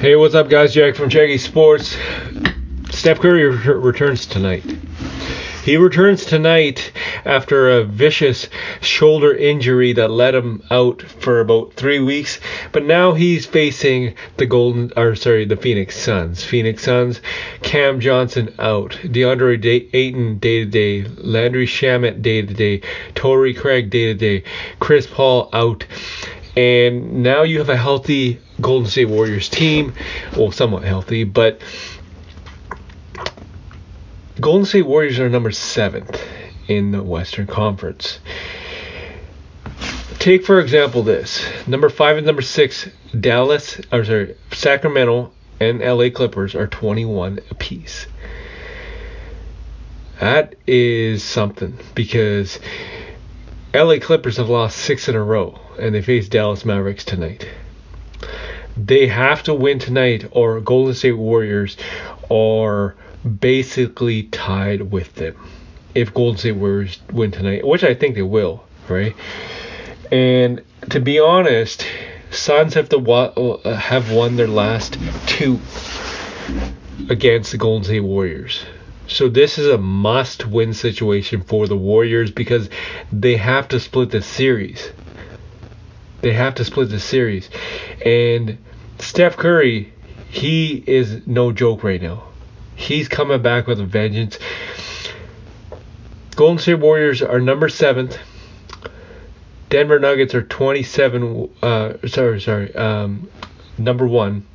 Hey, what's up, guys? Jack from Jaggy Sports. Steph Curry re- returns tonight. He returns tonight after a vicious shoulder injury that let him out for about three weeks. But now he's facing the Golden, or sorry, the Phoenix Suns. Phoenix Suns, Cam Johnson out, DeAndre Day- Ayton day to day, Landry Shamet day to day, Torrey Craig day to day, Chris Paul out. And now you have a healthy Golden State Warriors team. Well, somewhat healthy, but Golden State Warriors are number seventh in the Western Conference. Take for example this: number five and number six, Dallas, or sorry, Sacramento and LA Clippers are 21 apiece. That is something because LA Clippers have lost six in a row and they face Dallas Mavericks tonight. They have to win tonight, or Golden State Warriors are basically tied with them. If Golden State Warriors win tonight, which I think they will, right? And to be honest, Suns have to wa- have won their last two against the Golden State Warriors. So this is a must-win situation for the Warriors because they have to split the series. They have to split the series. And Steph Curry, he is no joke right now. He's coming back with a vengeance. Golden State Warriors are number seventh. Denver Nuggets are 27. Uh, sorry, sorry. Um, number one.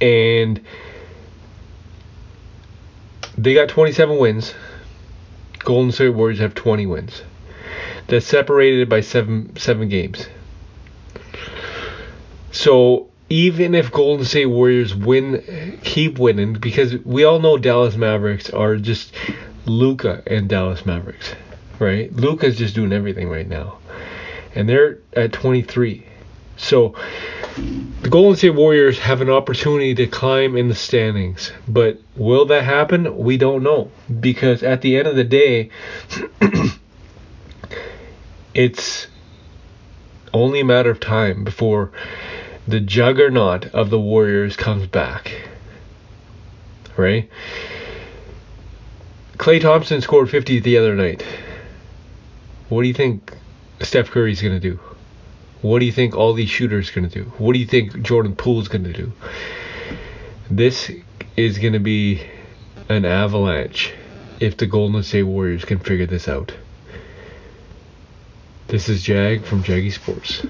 And they got 27 wins. Golden State Warriors have 20 wins. That's separated by seven seven games. So even if Golden State Warriors win, keep winning because we all know Dallas Mavericks are just Luka and Dallas Mavericks, right? Luka's just doing everything right now, and they're at 23. So the Golden State Warriors have an opportunity to climb in the standings, but will that happen? We don't know because at the end of the day, it's only a matter of time before the juggernaut of the Warriors comes back. Right? Klay Thompson scored 50 the other night. What do you think Steph Curry's going to do? What do you think all these shooters going to do? What do you think Jordan Poole's going to do? This is going to be an avalanche if the Golden State Warriors can figure this out. This is Jag from Jaggy Sports.